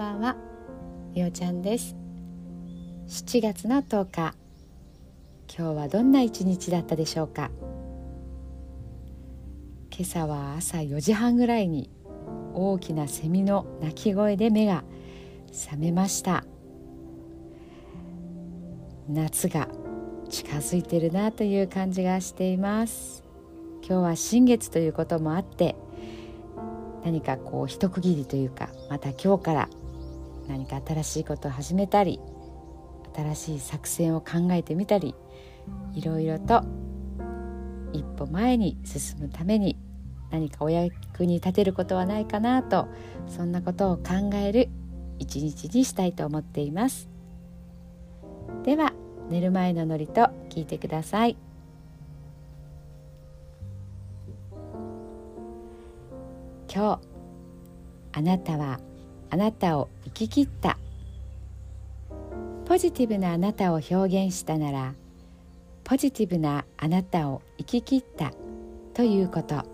ばんは。みおちゃんです。7月の10日今日はどんな一日だったでしょうか。今朝は朝4時半ぐらいに大きなセミの鳴き声で目が覚めました。夏が近づいてるなという感じがしています。今日は新月ということもあって何かこう一区切りというかまた今日から何か新しいことを始めたり新しい作戦を考えてみたりいろいろと一歩前に進むために何かお役に立てることはないかなとそんなことを考える一日にしたいと思っています。では寝る前のノリと聞いてください。今日あなたはあなたを生き切った。ポジティブなあなたを表現したならポジティブなあなたを生き切ったということ。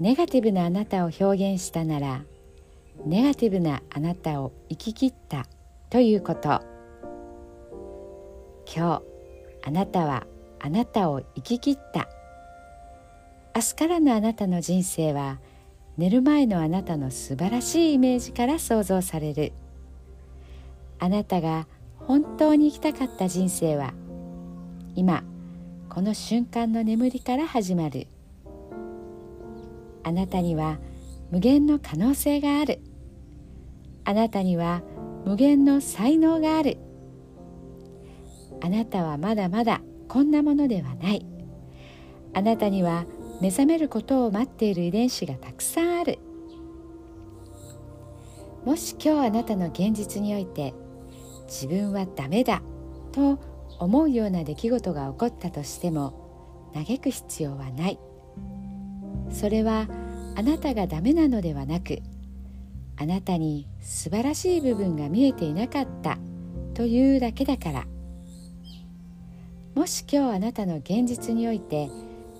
ネガティブなあなたを表現したならネガティブなあなたを生き切ったということ。今日あなたはあなたを生き切った。明日からのあなたの人生は寝る前のあなたの素晴らしいイメージから想像される。あなたが本当に生きたかった人生は今この瞬間の眠りから始まる。あなたには無限の可能性がある。あなたには無限の才能がある。あなたはまだまだこんなものではない。あなたには目覚めることを待っている遺伝子がたくさんある。もし今日あなたの現実において自分はダメだと思うような出来事が起こったとしても嘆く必要はない。それはあなたがダメなのではなくあなたに素晴らしい部分が見えていなかったというだけだから。もし今日あなたの現実において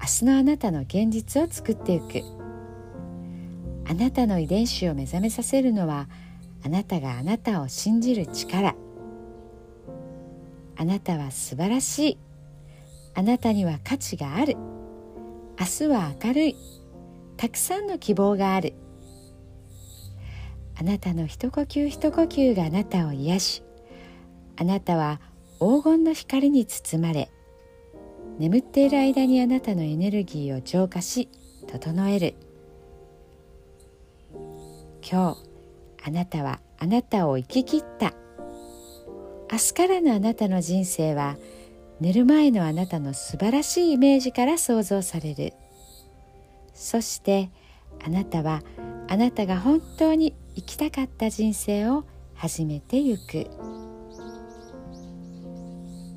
明日のあなたの現実を作っていく。あなたの遺伝子を目覚めさせるのはあなたがあなたを信じる力。あなたは素晴らしい。あなたには価値がある。明日は明るい。たくさんの希望がある。あなたの一呼吸一呼吸があなたを癒しあなたは黄金の光に包まれ眠っている間にあなたのエネルギーを浄化し整える。今日あなたはあなたを生き切った。明日からのあなたの人生は寝る前のあなたの素晴らしいイメージから想像される。そしてあなたはあなたが本当に生きたかった人生を始めてゆく。